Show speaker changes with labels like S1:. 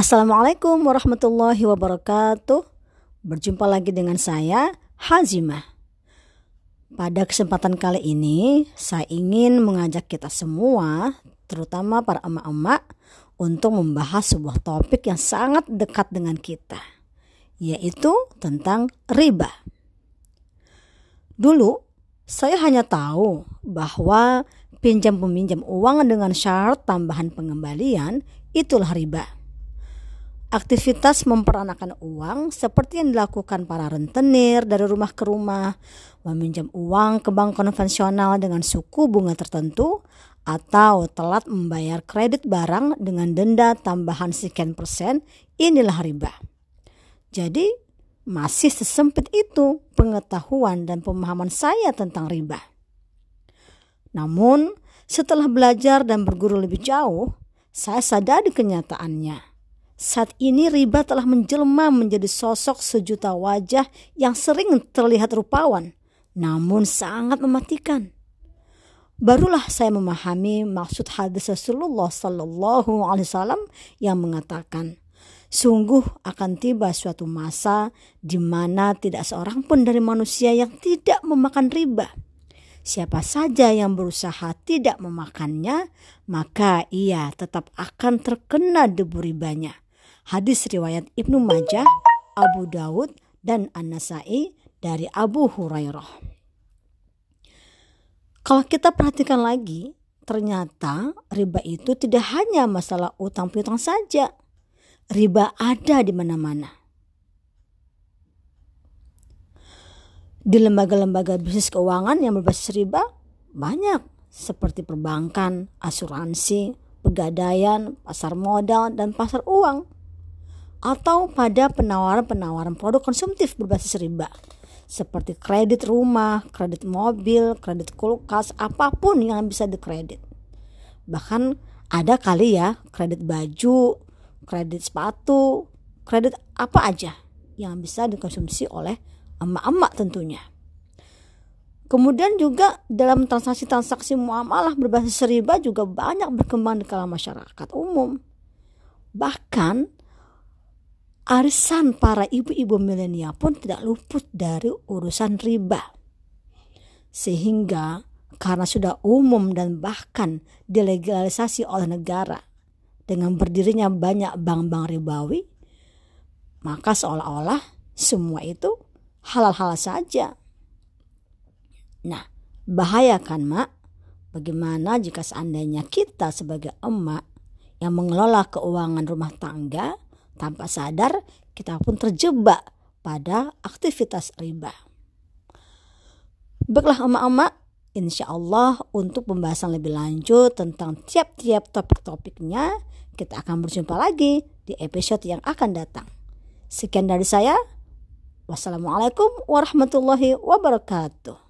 S1: Assalamualaikum warahmatullahi wabarakatuh. Berjumpa lagi dengan saya, Hazimah. Pada kesempatan kali ini, saya ingin mengajak kita semua, terutama para emak-emak, untuk membahas sebuah topik yang sangat dekat dengan kita, yaitu tentang riba. Dulu, saya hanya tahu bahwa pinjam peminjam uang dengan syarat tambahan pengembalian itulah riba. Aktivitas memperanakan uang seperti yang dilakukan para rentenir dari rumah ke rumah, meminjam uang ke bank konvensional dengan suku bunga tertentu, atau telat membayar kredit barang dengan denda tambahan sekian persen, inilah riba. Jadi, masih sesempit itu pengetahuan dan pemahaman saya tentang riba. Namun, setelah belajar dan berguru lebih jauh, saya sadari kenyataannya saat ini riba telah menjelma menjadi sosok sejuta wajah yang sering terlihat rupawan, namun sangat mematikan. Barulah saya memahami maksud hadis Rasulullah Sallallahu Alaihi Wasallam yang mengatakan, sungguh akan tiba suatu masa di mana tidak seorang pun dari manusia yang tidak memakan riba. Siapa saja yang berusaha tidak memakannya, maka ia tetap akan terkena debu ribanya. Hadis riwayat Ibnu Majah, Abu Daud, dan An-Nasai dari Abu Hurairah. Kalau kita perhatikan lagi, ternyata riba itu tidak hanya masalah utang piutang saja. Riba ada di mana-mana. Di lembaga-lembaga bisnis keuangan yang berbasis riba banyak seperti perbankan, asuransi, pegadaian, pasar modal, dan pasar uang atau pada penawaran-penawaran produk konsumtif berbasis riba seperti kredit rumah, kredit mobil, kredit kulkas, apa pun yang bisa dikredit. Bahkan ada kali ya kredit baju, kredit sepatu, kredit apa aja yang bisa dikonsumsi oleh emak-emak tentunya. Kemudian juga dalam transaksi-transaksi muamalah berbasis riba juga banyak berkembang di kalangan masyarakat umum. Bahkan arisan para ibu-ibu milenial pun tidak luput dari urusan riba. Sehingga karena sudah umum dan bahkan dilegalisasi oleh negara dengan berdirinya banyak bank-bank ribawi, maka seolah-olah semua itu halal-halal saja. Nah, bahaya kan mak? Bagaimana jika seandainya kita sebagai emak yang mengelola keuangan rumah tangga tanpa sadar kita pun terjebak pada aktivitas riba. Baiklah emak-emak, insya Allah untuk pembahasan lebih lanjut tentang tiap-tiap topik-topiknya, kita akan berjumpa lagi di episode yang akan datang. Sekian dari saya. Wassalamualaikum warahmatullahi wabarakatuh.